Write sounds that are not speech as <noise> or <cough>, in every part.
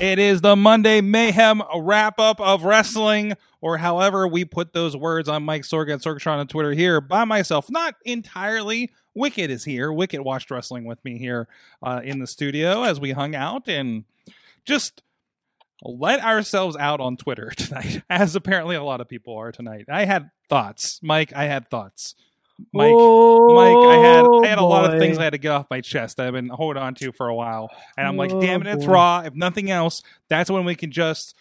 It is the Monday Mayhem wrap up of wrestling, or however we put those words on Mike Sorg at Sorgatron on Twitter here by myself. Not entirely. Wicket is here. Wicket watched wrestling with me here uh, in the studio as we hung out and just let ourselves out on Twitter <laughs> tonight, as apparently a lot of people are tonight. I had thoughts, Mike. I had thoughts. Mike, Mike, I had I had a lot of things I had to get off my chest I've been holding on to for a while, and I'm like, Oh, damn it, it's boy. raw. If nothing else, that's when we can just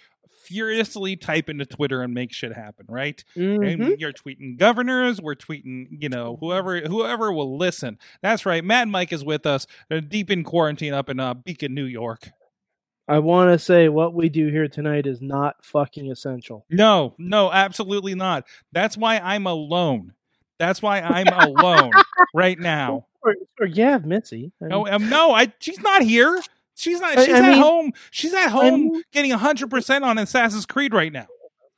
furiously type into Twitter and make shit happen, right? Mhm. And you're tweeting governors, we're tweeting, you know, whoever whoever will listen. That's right. Matt and Mike is with us, uh, deep in quarantine up in uh, Beacon, New York. I want to say what we do here tonight is not fucking essential. No, no, absolutely not. That's why I'm alone. That's why I'm alone <laughs> right now. Or, or yeah, Missy. I No, um, no, I. She's not here. She's not. She's I at mean- home. She's at home mean- getting hundred percent on Assassin's Creed right now.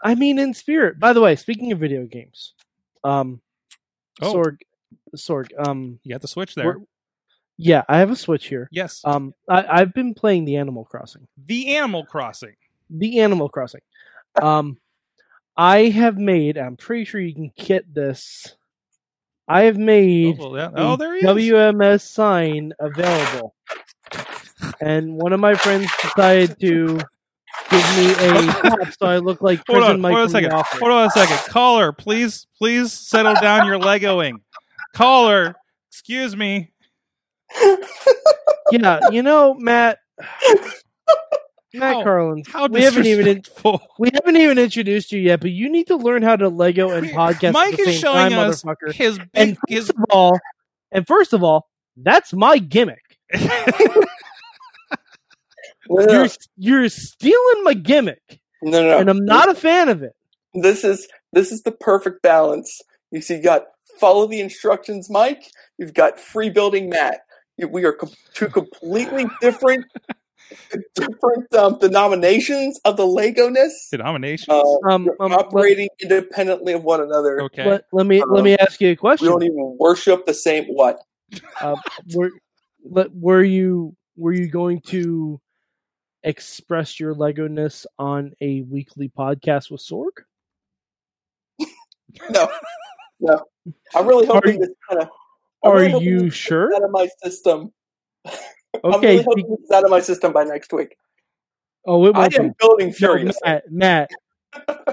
I mean, in spirit. By the way, speaking of video games, um, Oh. Sorg, Sorg, um, You got the switch there. yeah, I have a Switch here. yes, Um, I, I've been playing the Animal Crossing. the Animal Crossing. The Animal Crossing. Um, I have made. I'm pretty sure you can get this. I have made well, yeah. the oh, there. WMS sign available. and one of my friends decided to give me a <laughs> tap so I look like Hold prison on, Mike hold on a second. Hold on a second. Caller, please, please settle down your Legoing. Caller, excuse me. Yeah, you know, Matt. Matt How- Carlin, How we haven't even in- we haven't even introduced you yet, but you need to learn how to Lego and <laughs> podcast Mike at the is same showing time, us his big. And His, of all, and first of all, that's my gimmick. <laughs> No, no, You're you're stealing my gimmick, no, no. and I'm not a fan of it. This is this is the perfect balance. You see, you got follow the instructions, Mike. You've got free building, Matt. We are com- two completely different, different um, denominations of the Lego-ness, denomination. uh, Um, um, let, operating independently of one another. okay. let, let me let me ask you a question. We question. don't even worship the same what? Uh, were let, were you were you going to express your Lego ness on a weekly podcast with Sorg? <laughs> No, no. I'm really Are hoping you- this kind of. Are you sure? out of my system? <laughs> I'm Okay. really hoping this is out of my system by next week. Oh, it was I be. am building No. Matt, Matt,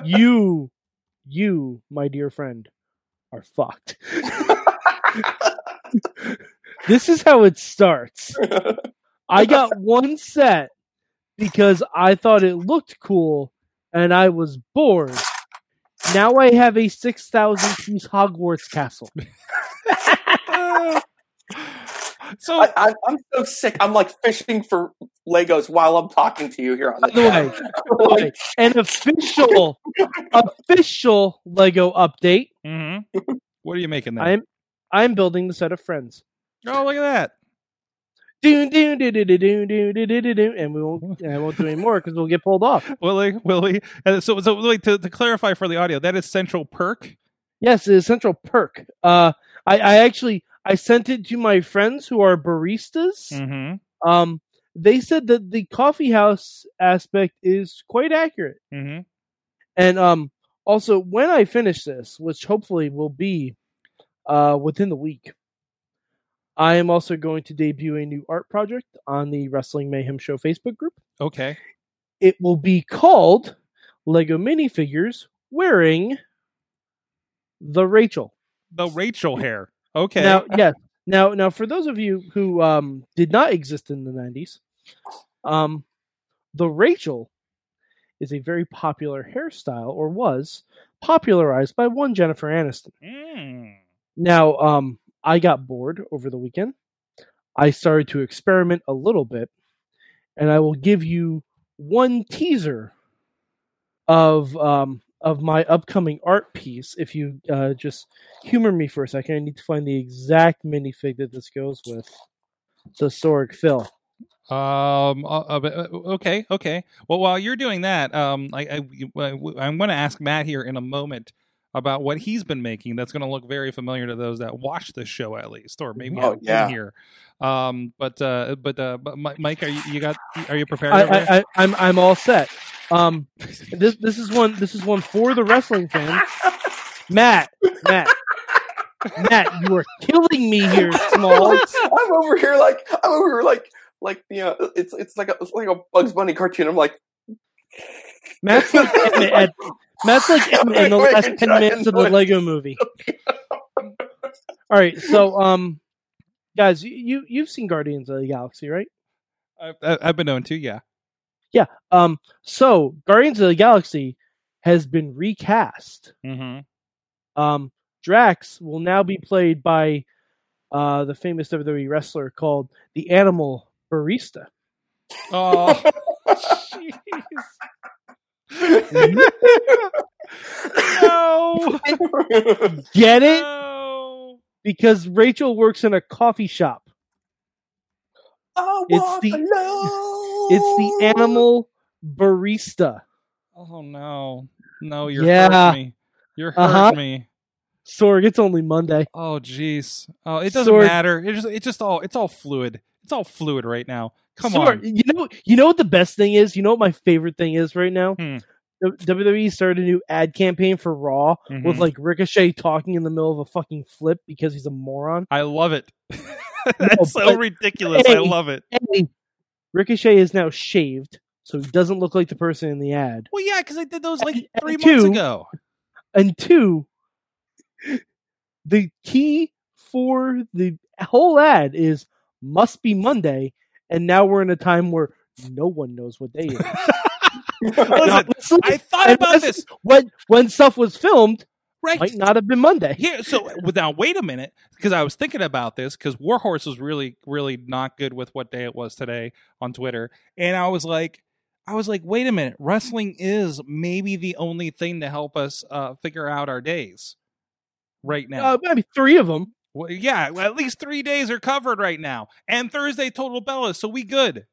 you, <laughs> you, my dear friend, are fucked. this is how it starts. I got one set because I thought it looked cool and I was bored. Now I have a 6,000 piece Hogwarts castle. <laughs> so I, I, I'm so sick. I'm like fishing for Legos while I'm talking to you here on By the the way, Like, an official, official Lego update. mhm. what are you making there? I'm, I'm building the set of friends. oh, look at that. do do do do do do do do do do do, and we won't. <laughs> I won't do any more because we'll get pulled off. Willie, Willie. Uh, so, so wait, to, to clarify for the audio, that is Central Perk. Yes, it's Central Perk. Uh, I, I actually I sent it to my friends who are baristas. Mm-hmm. Um, they said that the coffee house aspect is quite accurate, Mm-hmm. and um, also when I finish this, which hopefully will be uh within the week. I am also going to debut a new art project on the Wrestling Mayhem Show Facebook group. Okay. it will be called Lego minifigures wearing the Rachel. The Rachel hair. Okay. Now, yes. Now, now, for those of you who um, did not exist in the '90s, um, the Rachel is a very popular hairstyle, or was popularized by one Jennifer Aniston. Mm. Now, um, I got bored over the weekend. I started to experiment a little bit, and I will give you one teaser of um, of my upcoming art piece. If you uh, just humor me for a second, I need to find the exact minifig that this goes with. So Sorg Phil. Um. uh, uh, but, uh, okay. Okay. Well, while you're doing that, um, I, I I'm going to ask Matt here in a moment about what he's been making. That's going to look very familiar to those that watch this show, at least, or maybe Oh, have been yeah. here. Um. But uh. But uh. But Mike, are you, you got? Are you prepared? I, over? I, I, I'm I'm all set. Um, this this is one this is one for the wrestling fans. Matt, Matt, Matt, you are killing me here, small. I'm over here like I'm over here like like you know it's it's like a it's like a Bugs Bunny cartoon. I'm like Matt's like <laughs> Emmett at, Matt's like Emmett in the last ten minutes of the. Lego Movie. All right, so um, guys, you- you you've seen Guardians of the Galaxy, right? I've, I've been known to. Yeah. Um, so Guardians of the Galaxy has been recast. Mm-hmm. Um, Drax will now be played by uh, the famous WWE wrestler called the Animal Barista. Oh. <laughs> Jeez. no. Get it? No. Because Rachel works in a coffee shop. I It's walk the- alone. It's the Animal Barista. Oh no. No, you're Yeah. hurting me. You're hurting Uh-huh. me. Sorg, it's only Monday. Oh jeez. Oh, it doesn't Sorg- matter. It just it's just all it's all fluid. It's all fluid right now. Come Sorg, on. You know, you know what the best thing is? You know what my favorite thing is right now? Hmm. WWE started a new ad campaign for Raw with Mhm. like Ricochet talking in the middle of a fucking flip because he's a moron. I love it. <laughs> That's so but- ridiculous. I love it. Hey, Ricochet is now shaved, so he doesn't look like the person in the ad. Well, yeah, because I did those like And- three and months two- ago. And two, the key for the whole ad is must be Monday, and now we're in a time where no one knows what day it is. <laughs> <laughs> Listen, I thought about this. when when stuff was filmed. Right. Might not have been Monday. Here, so now wait a minute, because I was thinking about this because Warhorse was really, really not good with what day it was today on Twitter, and I was like, I was like, wait a minute, wrestling is maybe the only thing to help us uh, figure out our days right now. Uh, maybe three of them. well, yeah, at least three days are covered right now, and Thursday Total Bella, so we good.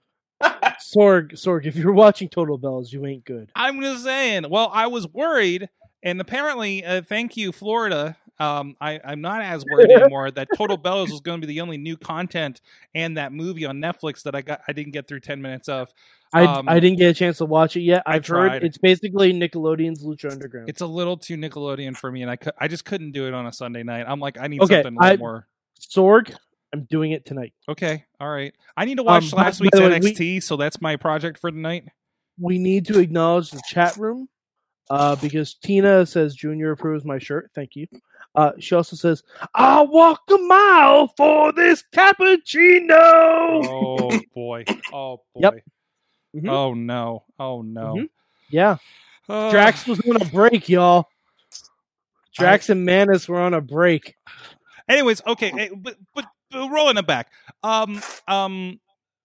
<laughs> Sorg, Sorg, if you're watching Total Bellas, you ain't good. I'm just saying. Well, I was worried, and apparently, uh, thank you, Florida. Um, I, I'm not as worried <laughs> anymore that Total Bellas was going to be the only new content and that movie on Netflix that I got I didn't get through ten minutes of. I Um, I didn't get a chance to watch it yet. I I've heard it's basically Nickelodeon's Lucha Underground. It's a little too Nickelodeon for me, and I cou- I just couldn't do it on a Sunday night. I'm like, I need Okay, something a little I- more. Sorg, I'm doing it tonight. Okay, all right. I need to watch Um, last week's way, we- NXT, so that's my project for tonight. We need to acknowledge the chat room uh, because Tina says Junior approves my shirt. Thank you. Uh, she also says, "I'll walk a mile for this cappuccino." Oh <laughs> boy. Oh boy. Yep. Mhm. Oh no. Oh no. Mhm. Yeah, Oh. Drax was on a break, y'all. Drax and Manus were on a break. Anyways, okay, eh, but, but, but rolling it back. Um, um,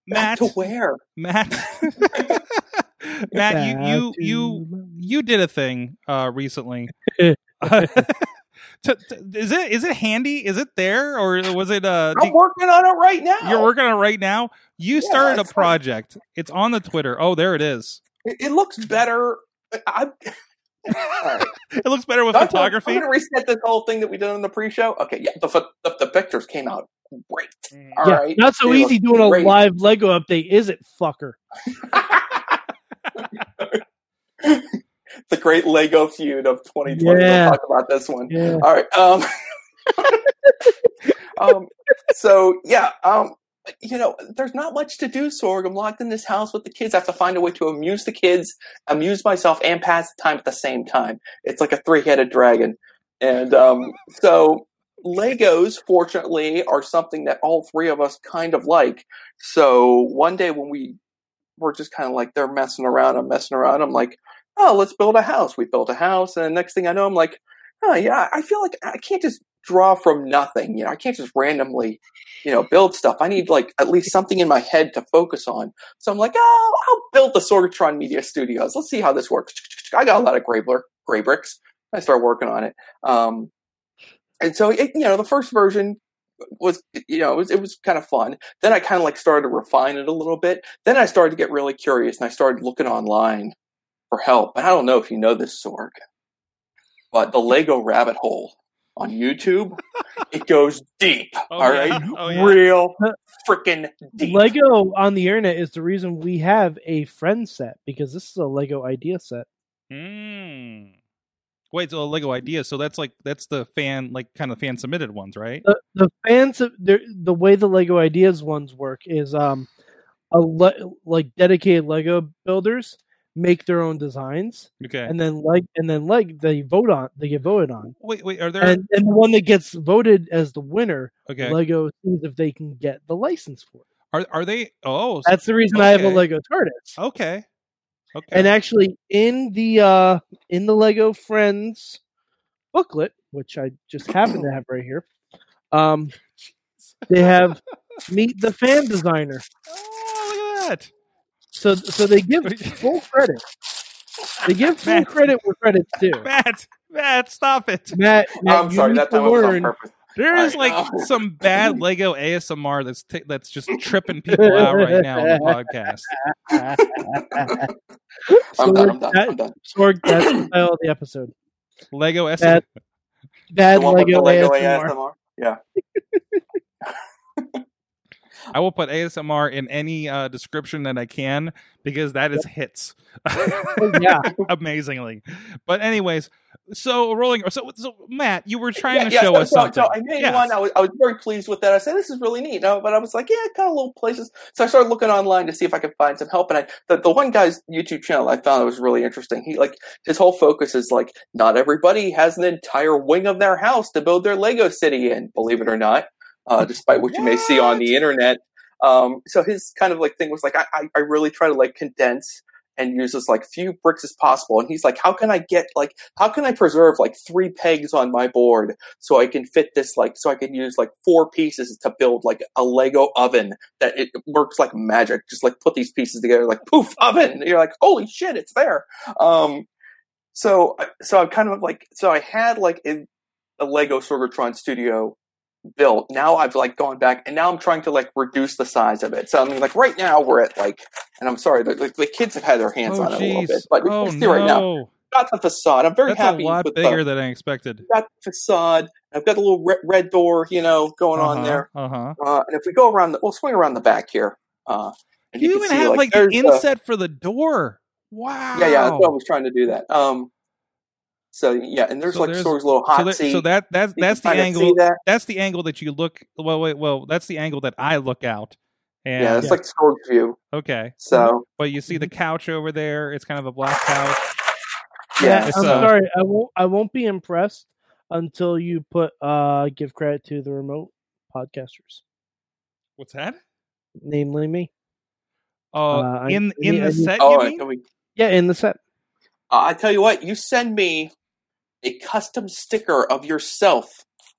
Matt, Back to where? Matt, <laughs> <laughs> Matt, you you you you did a thing uh recently. <laughs> <laughs> To- to- is it is it handy? Is it there or was it uh? I'm do- working on it right now. you're working on it right now. You Yeah, started a it's fine. project. It's on the Twitter. Oh, there it is. It, it looks better. I, I, It looks better with I'm photography. going to reset this whole thing that we did on the pre-show. Okay, yeah, the the, the pictures came out great. Mm. All yeah, right, not so They easy look doing a live Lego update, is it, fucker? The great Lego feud of 2020. Yeah. We'll talk about this one. Yeah. All right. Um, <laughs> um, so yeah, um, you know, there's not much to do, Sorg. I'm locked in this house with the kids. I have to find a way to amuse the kids, amuse myself, and pass the time at the same time. It's like a three-headed dragon. And um, so Legos, fortunately, are something that all three of us kind of like. So one day when we were just kind of like they're messing around, I'm messing around. I'm like, oh, let's build a house. We built a house, and next thing I know, I'm like, oh yeah, I feel like I can't just draw from nothing. You know, I can't just randomly, you know, build stuff. I need like at least something in my head to focus on. So I'm like, oh, I'll build the Sorgatron Media Studios. Let's see how this works. I got a lot of gray, gray bricks. I start working on it. Um, and so, it, you know, the first version was, you know, it was, it was kind of fun. Then I kind of like started to refine it a little bit. Then I started to get really curious and I started looking online for help. And I don't know if you know this, Sorg, but the Lego rabbit hole on YouTube, <laughs> it goes deep. Oh, all yeah. right, Oh, yeah. real freaking deep. Lego on the internet is the reason we have a friend set because this is a Lego idea set. Hmm. Wait, so a Lego idea. So that's like that's the fan, like kind of fan submitted ones, right? The, the fans, the the way the Lego ideas ones work is um, a le- like dedicated Lego builders make their own designs, Okay. and then like and then like they vote on they get voted on, wait, wait. Are there? and and the one that gets voted as the winner, okay. Lego sees if they can get the license for it. Are are they? Oh. That's the reason I have a Lego TARDIS. okay. Okay. And actually, in the uh, in the Lego Friends booklet, which I just happen to have right here, um, <laughs> they have meet the fan designer. oh, look at that. So so they give <laughs> full credit. They give full Matt. credit where credit's due. Matt, Matt, stop it. Matt, Matt I'm sorry, need that to time was on purpose. There is like some bad <laughs> Lego ASMR that's t- that's just tripping people out right now on the podcast. I'm done. I'm done. I'm done. Sorg, that's the title of the episode. Lego ASMR. Bad, bad The one with Lego, Lego ASMR. ASMR. Yeah. I will put ASMR in any uh, description that I can because that is hits. Oh, yeah. <laughs> amazingly. But anyways, so rolling. So, so Matt, you were trying Yeah, to yeah, show so, us so- something. So I made Yes. one. I was, I was very pleased with that. I said, "This is really neat." No, but I was like, "Yeah, kind of little places." So I started looking online to see if I could find some help. And I, the, the one guy's YouTube channel I found was really interesting. He like his whole focus is like, not everybody has an entire wing of their house to build their Lego city in. Believe it or not, uh, despite what you may see on the internet. Um, so his kind of like thing was like, I, I, I really try to like condense and use as like few bricks as possible. And he's like, how can I get like, how can I preserve like three pegs on my board so I can fit this like, so I can use like four pieces to build like a Lego oven that it works like magic. Just like put these pieces together, like poof, oven. And you're like, holy shit, it's there. Um, so, so I'm kind of like, so I had like a, a Lego Sorgatron Studio built. Now I've like gone back and now I'm trying to like reduce the size of it. So I mean, like right now we're at like, and I'm sorry, the, the, the kids have had their hands oh on it a little bit, but you oh can see right now, no. got the facade. I'm very That's happy a lot with bigger the, than I expected. got the facade. I've got a little red, red door, you know, going on there. Uh huh. Uh, and if we go around, the, we'll swing around the back here. Uh, and You, you, even can see, have like, like, the inset for the door. Wow. yeah, yeah. That's what I was trying to do that. Um, so yeah, and there's So like there's- Sorg's little So, hot there- seat. so that that's You that's the angle. That? That's the angle that you look. Well, wait. Well, that's the angle that I look out. And Yeah, it's like Sorg's view. okay. So But you see the couch over there. It's kind of a black couch. yeah, it's, I'm uh, sorry. I won't. I won't be impressed until you put uh give credit to the remote podcasters, What's that? namely me. Uh, Uh, in I in need- I the need- set, oh, you mean? can we Yeah, in the set. Uh, I tell you what, you send me a custom sticker of yourself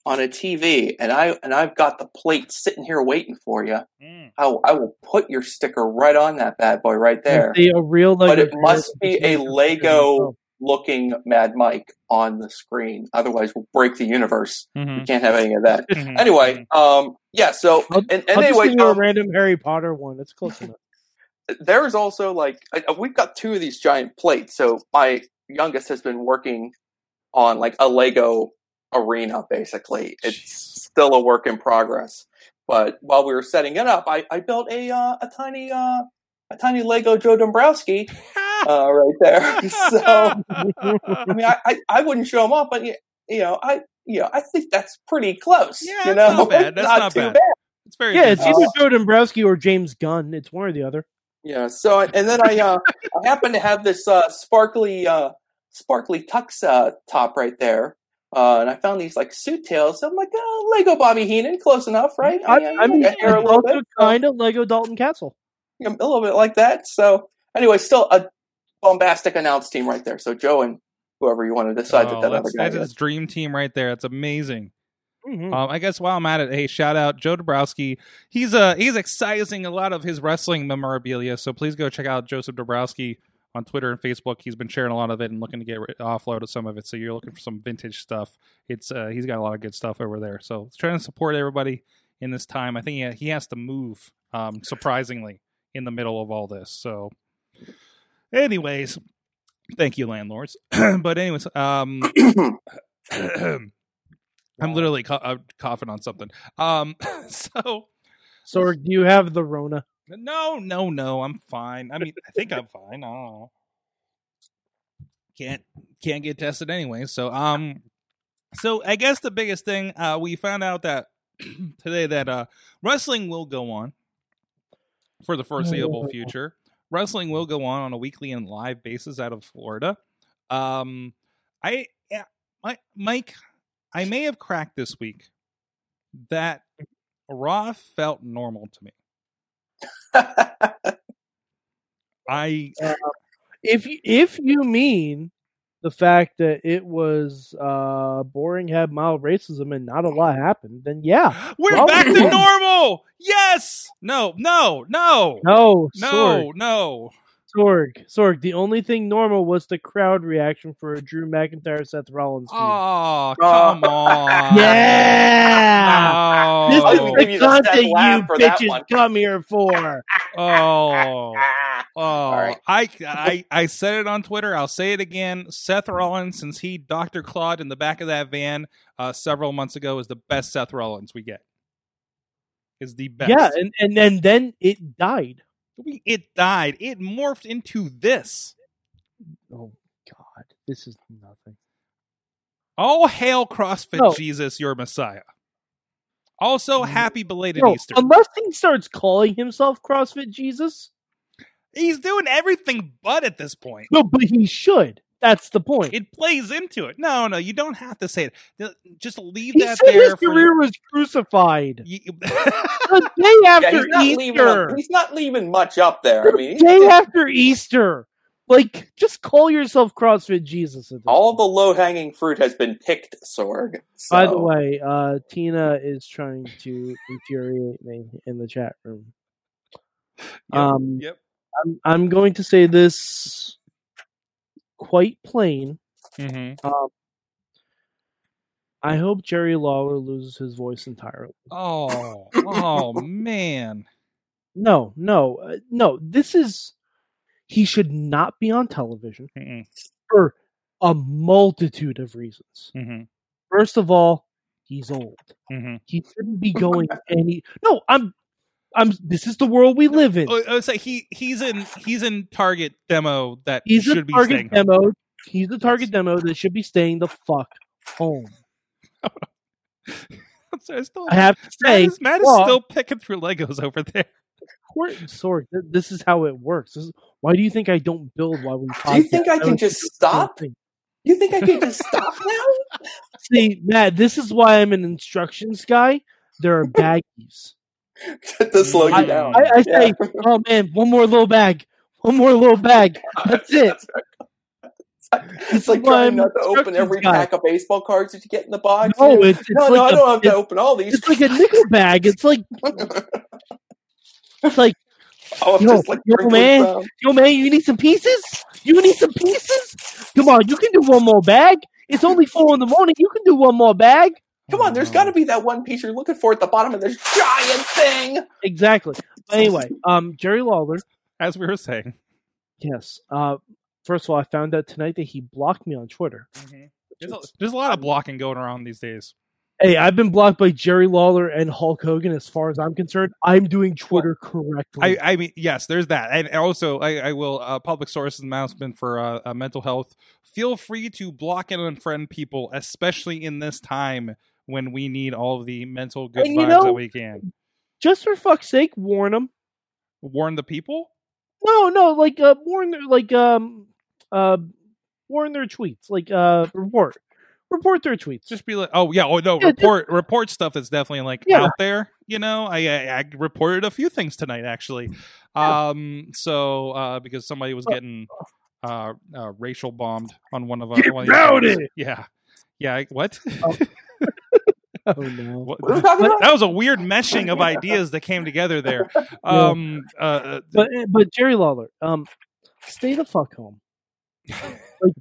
on a TV, and I and I've got the plate sitting here waiting for you. Mm. I, will- I will put your sticker right on that bad boy right there, See, a real But it must be a Lego- looking Mad Mike on the screen. Otherwise, we'll break the universe. Mhm. We can't have any of that. Mhm. Anyway, um, yeah. So I'll- and, and I'll just anyway, give you a um, random Harry Potter one. It's close <laughs> enough. there's also like uh, we've got two of these giant plates. So my youngest has been working on like a Lego arena. Basically, it's still a work in progress. But while we were setting it up, I, I built a uh, a tiny uh, a tiny Lego Joe Dombrowski <laughs> uh, right there. <laughs> so I mean, I, I, I wouldn't show him off, but you, you know, I you know, I think that's pretty close. Yeah, you know, not bad. That's not too bad. it's very yeah, it's decent. either Joe Dombrowski or James Gunn. It's one or the other. Yeah. So and then I uh I happen to have this uh sparkly uh sparkly tux uh top right there. Uh, and I found these like suit tails. So I'm like, oh, Lego Bobby Heenan, close enough, right? I, yeah, I mean, got hair a little bit, kind of Lego Dalton Castle. a little bit like that. So anyway, still a bombastic announce team right there. So Joe and whoever you want to decide Oh, that that other that's, guy that's is. his dream team right there. That's amazing. Mhm. Um, I guess while I'm at it, hey, shout out Joe Dombrowski. He's uh he's excising a lot of his wrestling memorabilia, so please go check out Joseph Dombrowski on Twitter and Facebook. He's been sharing a lot of it and looking to get offload of some of it. So you're looking for some vintage stuff. It's uh he's got a lot of good stuff over there. So trying to support everybody in this time. I think he, he has to move um surprisingly in the middle of all this. So anyways, thank you landlords. <clears throat> but anyways, um <clears throat> I'm literally uh, coughing on something. Um, <laughs> so So, do you have the Rona? No, no, no, I'm fine. I mean, I think I'm fine. I don't know. Can't can't get tested anyway. So um, so I guess the biggest thing uh, we found out that <clears throat> today that uh, wrestling will go on for the foreseeable future. Wrestling will go on on a weekly and live basis out of Florida. Um, I yeah, my, Mike, I may have cracked this week that Raw felt normal to me. <laughs> I If you, if you mean the fact that it was uh, boring, had mild racism, and not a lot happened, then yeah. we're Well, back to normal. Yes. No. No. No. No, No. No. Sorg, Sorg. The only thing normal was the crowd reaction for a Drew McIntyre Seth Rollins feud. Oh, come on. yeah, this Oh. is the give you content you laugh for that bitches come here for. <laughs> Oh. <laughs> Oh, right. I, I I said it on Twitter. I'll say it again. Seth Rollins, since he Dr. Claude in the back of that van uh, several months ago, is the best Seth Rollins we get. Is the best. Yeah, and, and and then it died. It died. It morphed into this. Oh God, this is nothing. Oh, hail CrossFit No. Jesus, your Messiah. Also, mm. happy belated No, Easter. unless he starts calling himself CrossFit Jesus. He's doing everything but at this point. No, but he should. That's the point. It plays into it. No, no, you don't have to say it. Just leave he that said there his for career was crucified. You- <laughs> The day Yeah, after he's not leaving. Easter. He's not leaving much up there. I mean, The day after Easter. Like, just call yourself CrossFit Jesus. At all point. the low hanging fruit has been picked, Sorg. By the way, uh, Tina is trying to infuriate me in the chat room. Um, yep. I'm, I'm going to say this quite plain. Mm-hmm. Um, I hope Jerry Lawler loses his voice entirely. Oh, oh <laughs> man. No, no, uh, no. This is he should not be on television Mm-mm. for a multitude of reasons. Mhm. First of all, he's old. Mhm. He shouldn't be going any. No, I'm. I'm. This is the world we live in. Oh, I would say he he's in he's in target demo that He's a should be target staying. home. demo. He's a target demo that should be staying the fuck home. <laughs> I'm sorry, I still, I have to Matt say, is, Matt is well- still picking through Legos over there. Court Sorg, th- this is how it works. This is, why do you think I don't build while we Do you think? I can would just do the same stop? thing. You think I can just <laughs> stop now? See, Matt, this is why I'm an instructions guy. There are <laughs> baggies. To slow you I- down. I, I say, Yeah. oh man, one more little bag. One more little bag. That's <laughs> it. It's like why trying not to open every guy. pack of baseball cards that you get in the box. No, it's, it's no, like no, I a- don't have to open all these. it's like a nickel bag. It's like it's like, <laughs> oh, yo, just like yo, man. down. yo man, you need some pieces? You need some pieces? Come on, you can do one more bag. It's only four in the morning. You can do one more bag. Come on, there's got to be that one piece you're looking for at the bottom of this giant thing. Exactly. Anyway, um, Jerry Lawler. As we were saying. Yes. Uh, first of all, I found out tonight that he blocked me on Twitter. There's a, there's a lot of blocking going around these days. Hey, I've been blocked by Jerry Lawler and Hulk Hogan. As far as I'm concerned, I'm doing Twitter correctly. I, I mean, yes, there's that, and also I, I will uh, public source announcement for uh, uh, mental health. Feel free to block and unfriend people, especially in this time when we need all of the mental good And vibes know- that we can. Just for fuck's sake, warn them. Warn the people. No, no, like uh, warn their like um uh warn their tweets, like uh report report their tweets. Just be like, oh yeah, oh no, Yeah, report report stuff that's definitely like Yeah. out there. You know, I, I I reported a few things tonight actually. Um, so uh, because somebody was getting uh, uh racial bombed on one of our Get one of! Yeah, yeah. What? Oh. <laughs> <laughs> Oh no. What- What are we talking about? that was a weird meshing of ideas that came together there. <laughs> Um, uh, But but Jerry Lawler, um, stay the fuck home. like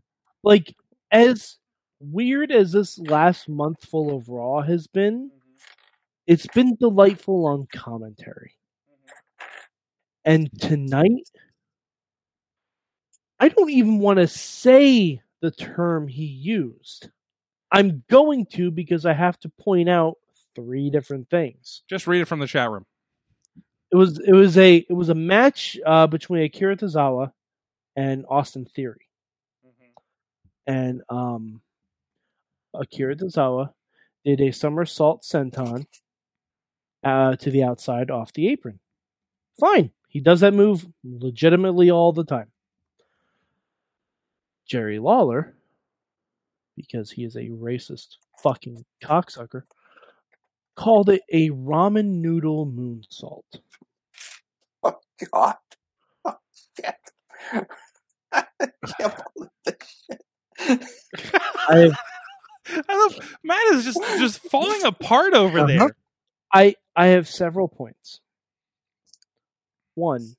like as weird as this last month full of Raw has been, it's been delightful on commentary. And tonight, I don't even want to say the term he used. I'm going to because I have to point out three different things. just read it from the chat room. It was it was a it was a match uh, between Akira Tozawa and Austin Theory, and um, Akira Tozawa did a somersault senton uh, to the outside off the apron. Fine, he does that move legitimately all the time. Jerry Lawler, because he is a racist fucking cocksucker, called it a ramen noodle moonsault. Oh, God. Oh, shit. <laughs> I can't believe this shit. I have I love Matt is just just falling apart over Uh-huh. there. I I have several points. One,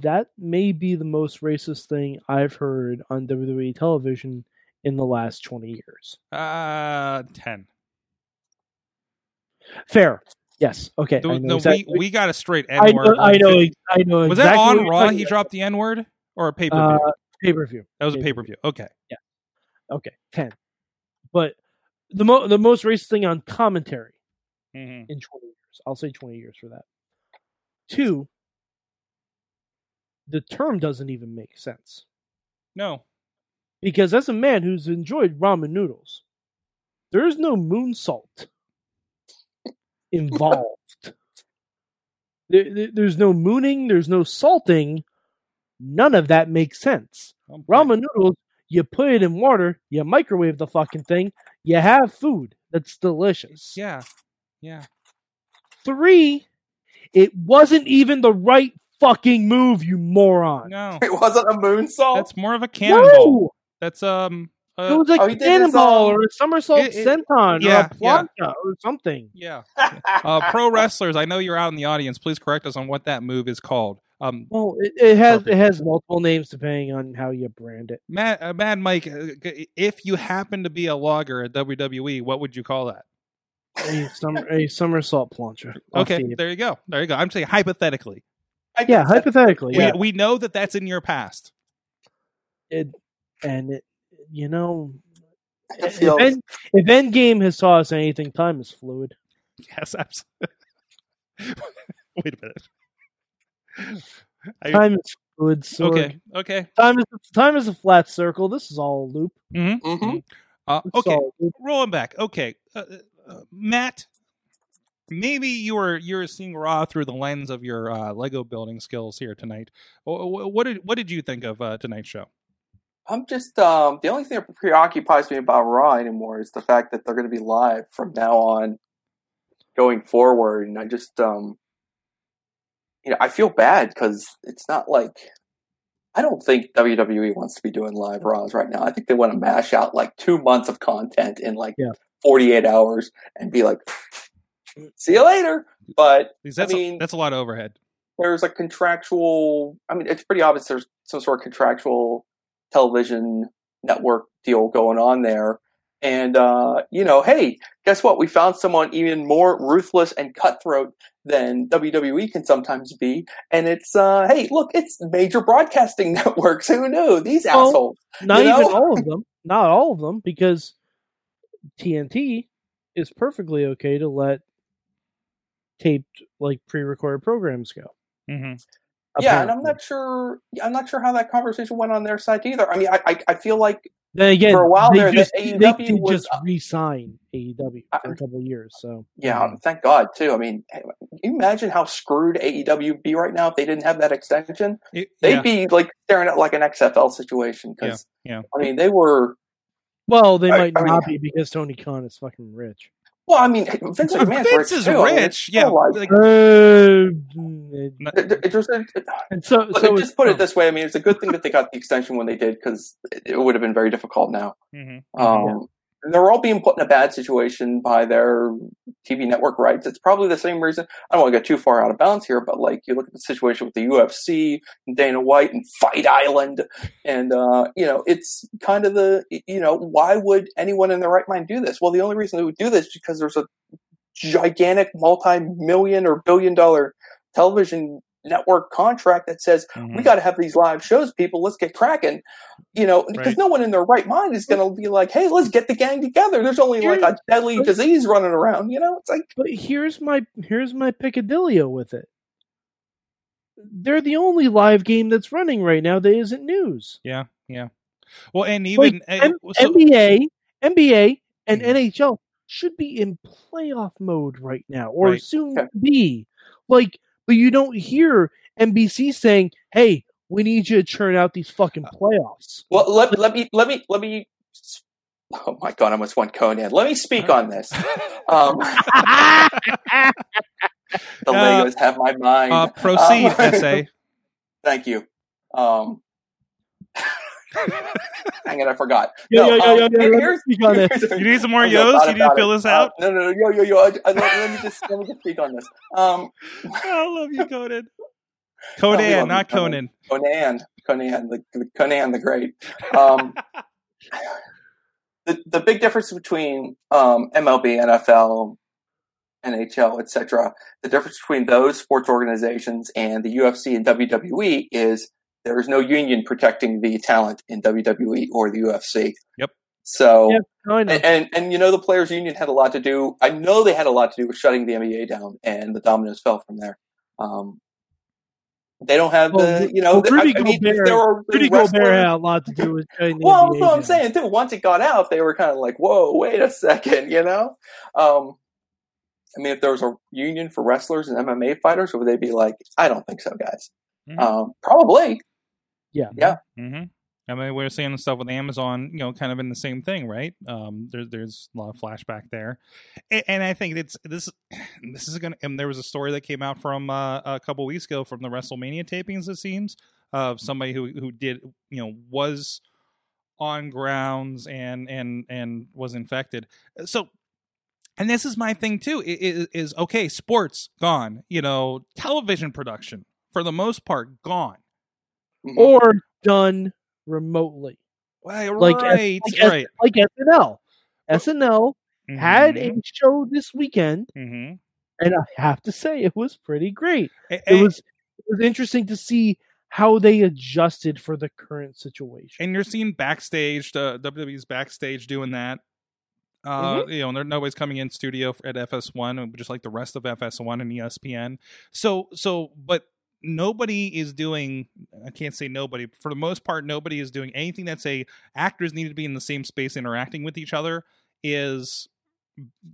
that may be the most racist thing I've heard on WWE television in the last twenty years. Uh, ten. Fair, yes, okay. I No, exactly- we, we got a straight N I word. know, I know, I know. Was exactly that on Raw? He dropped the N word or a pay per view? uh, pay per view. that was a pay pay-per-view. per view. Okay. Yeah. Okay, ten. But the mo- the most racist thing on commentary Mhm. in 20 years. I'll say 20 years for that. Two, the term doesn't even make sense. No. Because as a man who's enjoyed ramen noodles, there is no moonsault <laughs> involved. There- there- there's no mooning, there's no salting. None of that makes sense. Okay. Ramen noodles, you put it in water, you microwave the fucking thing, you have food that's delicious. Yeah. Yeah. Three, it wasn't even the right fucking move, you moron. No. <laughs> It wasn't a moonsault. That's more of a cannonball. No! That's um. It Uh, was like Oh, a he cannonball um, or a somersault it- it- senton yeah, or a plancha or something. yeah. <laughs> Uh, pro wrestlers. I know you're out in the audience. Please correct us on what that move is called. Um, Well, it, it has Perfect. it has multiple names depending on how you brand it. Matt, uh, Mad Mike, uh, if you happen to be a logger at WWE, what would you call that? A, summer, a somersault plancha. Okay, there you go. There you go. I'm saying hypothetically. I yeah, hypothetically, We, yeah. we know that that's in your past. It, and it, you know, if, feel- End, if Endgame has taught us anything, time is fluid. Yes, absolutely. <laughs> Wait a minute. I- Time is fluid. Sorg. okay. Okay. Time is time is a flat circle. This is all a loop. hmm Mhm. Uh, okay. loop. rolling back. Okay, uh, uh, Matt. Maybe you were you're seeing Raw through the lens of your uh, Lego building skills here tonight. Wh- wh- What did what did you think of uh, tonight's show? I'm just um, the only thing that preoccupies me about Raw anymore is the fact that they're going to be live from now on, going forward, and I just um, you know I feel bad because it's not like I don't think WWE wants to be doing live Raws right now. I think they want to mash out like two months of content in like Yeah. 48 hours and be like, <laughs> see you later. But that's I mean- a, that's a lot of overhead. there's a contractual i mean it's pretty obvious there's some sort of contractual television network deal going on there and uh, you know hey guess what we found someone even more ruthless and cutthroat than wwe can sometimes be and it's uh, hey look it's major broadcasting <laughs> networks who knew these Well, assholes Not You even know? all of <laughs> them. Not all of them, because TNT is perfectly okay to let taped like pre-recorded programs go. hmm yeah and i'm not sure i'm not sure how that conversation went on their side either i mean i, I, I feel like Then again, for a while they there, the just, AEW they did was- just uh, re-sign AEW I- for a couple of years. So Yeah, hmm. thank God too. I mean, eh, can you imagine how screwed AEW would be right now if they didn't have that extension? It- They'd yeah. be like staring at like an XFL situation because yeah. I mean they were. well, they I- might I mean- not be because Tony Khan is fucking rich. Well, I mean, Vince McMahon's Vince rich is too. Rich. it's Yeah, like- like, Uh, and so, look, so just put it this way. I mean, it's a good thing that they got the extension when they did because it, it would have been very difficult now. mhm. Um, they're all being put in a bad situation by their TV network rights. It's probably the same reason. I don't want to get too far out of bounds here, but like you look at the situation with the UFC, and Dana White, and Fight Island, and uh, you know, it's kind of the you know, why would anyone in their right mind do this? Well, the only reason they would do this is because there's a gigantic multi-million or billion dollar television network contract that says Mhm. we got to have these live shows people let's get cracking you know because Right. no one in their right mind is going to be like hey let's get the gang together there's only like a deadly disease running around you know it's like But here's my here's my picadillo with it. They're the only live game that's running right now that isn't news. Yeah, yeah. Well, and even uh, M- so- NBA, NBA, and Mhm. NHL should be in playoff mode right now, or Right. soon Okay. be. Like, but you don't hear NBC saying, "Hey, we need you to churn out these fucking playoffs." well let, let me let me let me oh my god i almost went conan. Let me speak on this. <laughs> Um <laughs> <laughs> the Uh, legos have my mind. Uh, proceed, Um, essay. thank you. Um hang it i forgot Yo, yo, No, yo, um, yo, yo, here- let me here's- speak on this. here's- You need some more Oh, yos? You need to fill it. this out? Uh, no, no, no, yo, yo, yo. I, I, let, let me just let me just speak on this. Um, I love you, Conan. Oh, Conan, love not Conan. Conan. Conan, Conan, the, the Conan the Great. Um, the the big difference between um, MLB, NFL, NHL, etc. The difference between those sports organizations and the UFC and WWE is there is no union protecting the talent in WWE or the UFC. Yep. So. Yeah, I know. And, and and you know the players union had a lot to do. I know they had a lot to do with shutting the NBA down, and the dominoes fell from there. Um, they don't have Well, the you know. well, Rudy I, I mean, Gobert- there were Rudy Gobert had a lot to do with shutting the Well, NBA that's what I'm saying too. Once it got out, they were kind of like, "Whoa, wait a second, you know. Um, I mean, if there was a union for wrestlers and MMA fighters, would they be like, "I don't think so, guys"? Mhm. Um, probably. Yeah. hmm I mean, we're seeing stuff with Amazon, you know, kind of in the same thing, right? Um, there's there's a lot of flashback there, and, and I think it's this <clears throat> this is gonna. And there was a story that came out from uh, a couple weeks ago from the WrestleMania tapings. It seems of somebody who who did you know was on grounds and and and was infected. So and this is my thing too i- i- is, okay sports gone you know television production for the most part gone Mhm. or done remotely, right Like, right like, right like SNL. SNL had a show this weekend, hmm and I have to say it was pretty great. it It was it was interesting to see how they adjusted for the current situation. and you're seeing backstage uh, WWE's backstage doing that. Uh, Mm-hmm. You know, and there, nobody's coming in studio at FS1, just like the rest of FS1 and ESPN. So, so, but nobody is doing. I can't say nobody. For the most part, nobody is doing anything that say actors need to be in the same space interacting with each other. Is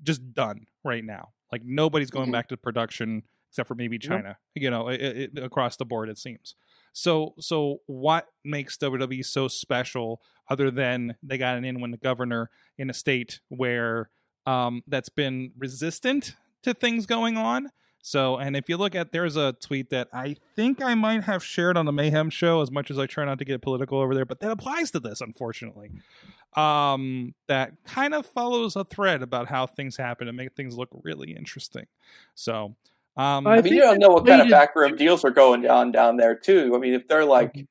just done right now. Like nobody's going Mhm. back to production except for maybe Yep. China. You know, it, it, across the board it seems. So so what makes WWE so special other than they got an in when the governor in a state where um, that's been resistant to things going on. So, and if you look at, there's a tweet that I think I might have shared on the Mayhem show, as much as I try not to get political over there, but that applies to this, unfortunately. Um, that kind of follows a thread about how things happen and make things look really interesting. So, um, I I mean, you don't know what kind of waited- backroom deals are going on down there too. I mean, if they're like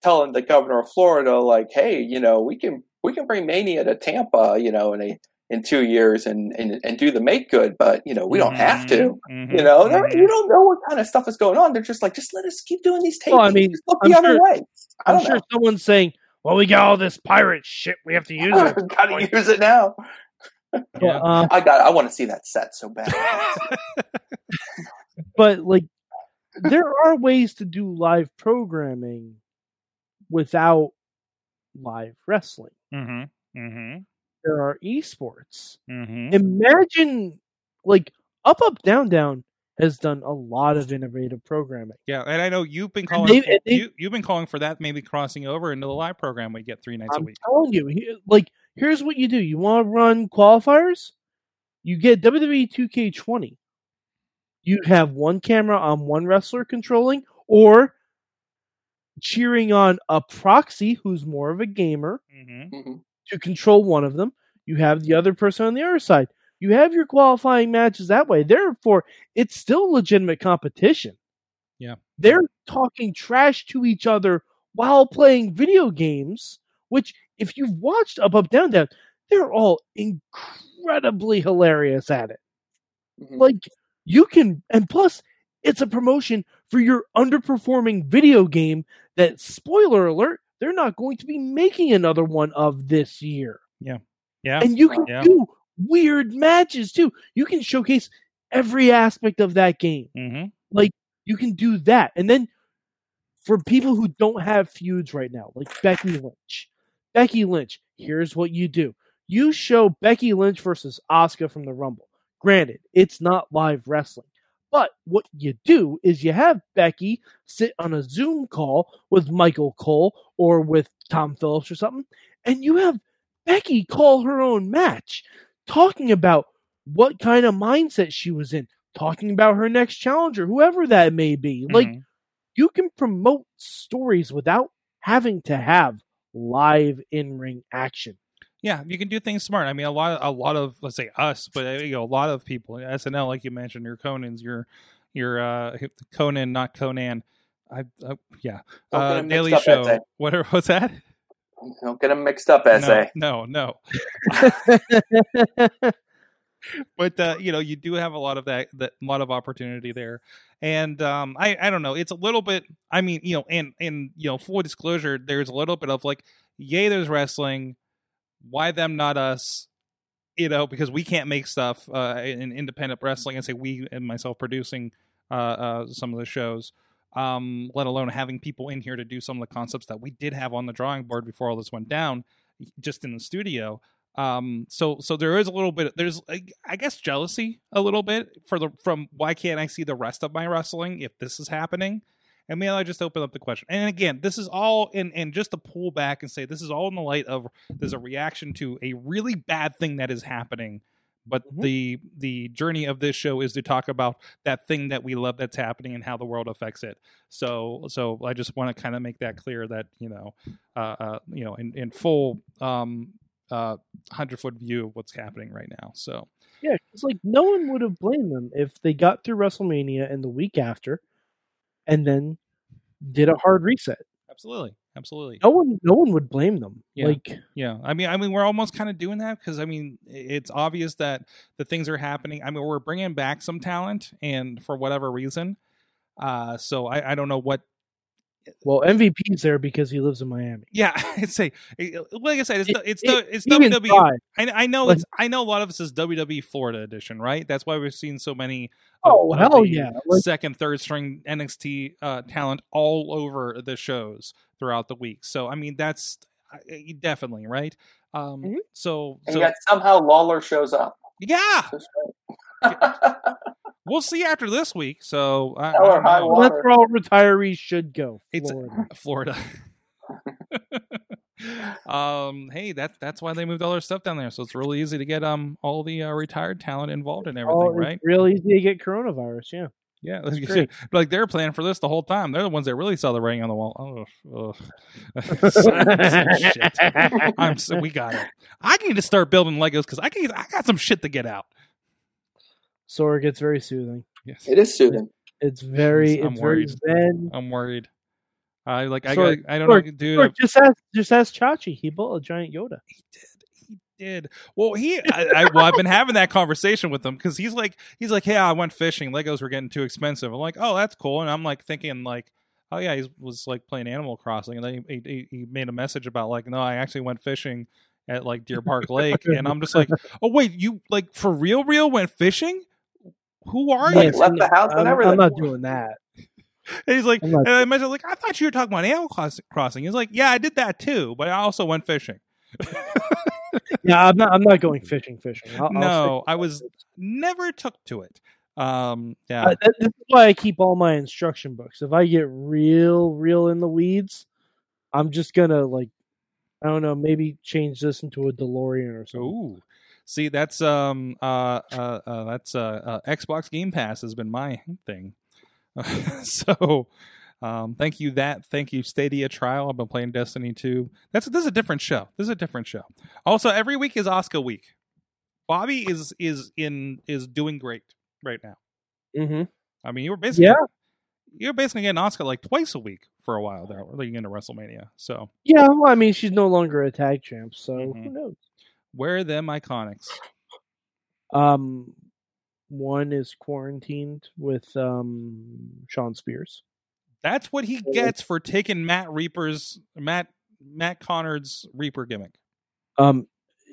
telling the governor of Florida, like, "Hey, you know, we can we can bring Mania to Tampa, you know, and a in two years and and, and do the make good, but you know, we don't have to." Mhm, You know, they're- mhm. you don't know what kind of stuff is going on. They're just like, just let us keep doing these tapes. Well, I mean, just look I'm the other sure- way. I I'm don't sure someone's saying, "Well, we got all this pirate shit. We have to use it." <laughs> Got to use it now. Yeah. Uh, <laughs> I got. I want to see that set so bad. <laughs> but like, there are ways to do live programming without live wrestling. Mhm, mhm, There are esports. mhm. Imagine, like, Up Up Down Down has done a lot of innovative programming. Yeah, and I know you've been calling. they- for, they- you, you've been calling for that, maybe crossing over into the live program we get three nights a I'm week. telling you, like, here's what you do: you want to run qualifiers, you get WWE 2K20. You have one camera on one wrestler controlling, or cheering on a proxy who's more of a gamer hmm Mhm. To control one of them. You have the other person on the other side. You have your qualifying matches that way. Therefore, it's still legitimate competition. Yeah. They're talking trash to each other while playing video games, which, if you've watched Up, Up, Down, Down, they're all incredibly hilarious at it. Mhm. Like, you can, and plus, it's a promotion for your underperforming video game that, spoiler alert, they're not going to be making another one of this year. Yeah. Yeah. And you can Yeah. do weird matches too. You can showcase every aspect of that game. hmm Like You can do that. And then for people who don't have feuds right now, like Becky Lynch, Becky Lynch, here's what you do. You show Becky Lynch versus Asuka from the Rumble. Granted, it's not live wrestling. But what you do is you have Becky sit on a Zoom call with Michael Cole or with Tom Phillips or something, and you have Becky call her own match, talking about what kind of mindset she was in, talking about her next challenger, whoever that may be. Like, Mhm. you can promote stories without having to have live in ring action. Yeah, you can do things smart. I mean, a lot, a lot of let's say us, but uh, you know, a lot of people, SNL, like you mentioned, your Conan's, your your uh, Conan, not Conan. I, uh, yeah, uh, Daily Show. Essay. Whatever. <laughs> What's that? Don't get them mixed up, essay. No, no, no. <laughs> but uh, you know you do have a lot of that that lot of opportunity there and um i i don't know it's a little bit i mean you know and and you know full disclosure there's a little bit of like yay there's wrestling why them not us? You know because we can't make stuff uh in independent wrestling. And say we and myself producing uh uh some of the shows um let alone having people in here to do some of the concepts that we did have on the drawing board before all this went down just in the studio. Um so so there is a little bit there's I- guess jealousy a little bit for the from why can't i see the rest of my wrestling if this is happening and maybe i just open up the question and again this is all in and just to pull back and say this is all in the light of there's a reaction to a really bad thing that is happening but Mhm. the the journey of this show is to talk about that thing that we love that's happening and how the world affects it so so i just want to kind of make that clear that you know uh, uh you know in, in full um uh hundred foot view of what's happening right now. So Yeah, it's like no one would have blamed them if they got through WrestleMania and the week after, and then did a hard reset. absolutely, absolutely, No one, no one would blame them. Yeah. Like, yeah. I mean, I mean, we're almost kind of doing that because I mean, it's obvious that the things are happening. I mean, we're bringing back some talent, and for whatever reason, uh, so I, I don't know what. Well, MVP's there because he lives in Miami. Yeah, <laughs> I'd say, like I said, it's It- the, it's it- the it's He WWE. try. I, I know Like- it's I know a lot of this is WWE Florida edition, right? That's why we've seen so many. Oh of hell the yeah! Like, second, third string NXT uh, talent all over the shows throughout the week. So I mean, that's uh, definitely right. Um, Mhm. So and yet somehow Lawler shows up. yeah, Just right. <laughs> we'll see after this week. So I, Hell I or don't high know. well, that's where all retirees should go. It's- <laughs> Florida. Florida. <laughs> um, hey, that's that's why they moved all their stuff down there. So it's really easy to get um all the uh, retired talent involved in everything, Oh, it's right? real easy to get coronavirus. Yeah. Yeah, like, you great. said, like they're planning for this the whole time. They're the ones that really saw the writing on the wall. Oh, oh. <laughs> shit. I'm so we got it. I need to start building Legos because I can. I got some shit to get out. Sora gets very soothing. Yes, it is soothing. It's very, I'm it's very worried. zen. I'm worried. I like. I Sorg, got. I don't Sorg, know, dude. Look, just ask, just ask Chachi. He built a giant Yoda. He did. He did. Well, he. I, I, well, I've been having that conversation with him because he's like, he's like, hey, I went fishing. Legos were getting too expensive. I'm like, oh, that's cool. And I'm like thinking like, oh yeah, he was like playing Animal Crossing, and then he, he, he made a message about like, no, I actually went fishing at like Deer Park Lake, and I'm just like, <laughs> oh wait, you like for real, real went fishing? Who are Like, you? left the house I'm, everything. I'm not doing that. And he's like, I'm not- and I mentioned like, I thought you were talking about Animal Crossing. He's like, yeah, I did that too, but I also went fishing. Yeah, <laughs> I'm not. I'm not going fishing. Fishing. I'll, I'll No, I was never took to it. Um, yeah, Uh, that- this is why I keep all my instruction books. If I get real, real in the weeds, I'm just gonna like, I don't know, maybe change this into a DeLorean or something. Ooh, see, that's um, uh, uh, uh that's uh, uh, Xbox Game Pass has been my thing. <laughs> so, Um, thank you that. Thank you Stadia trial. I've been playing Destiny 2. That's this is a different show. This is a different show. Also, every week is Asuka week. Bobby is is in is doing great right now. Mm-hmm. I mean, you were basically Yeah. you were basically getting Asuka like twice a week for a while there, leading into WrestleMania. So Yeah, well, I mean, she's no longer a tag champ, so Mhm. who knows? Where are them iconics? Um, one is quarantined with um Shawn Spears. That's what he gets for taking Matt Reaper's Matt Matt Connard's Reaper gimmick. Um,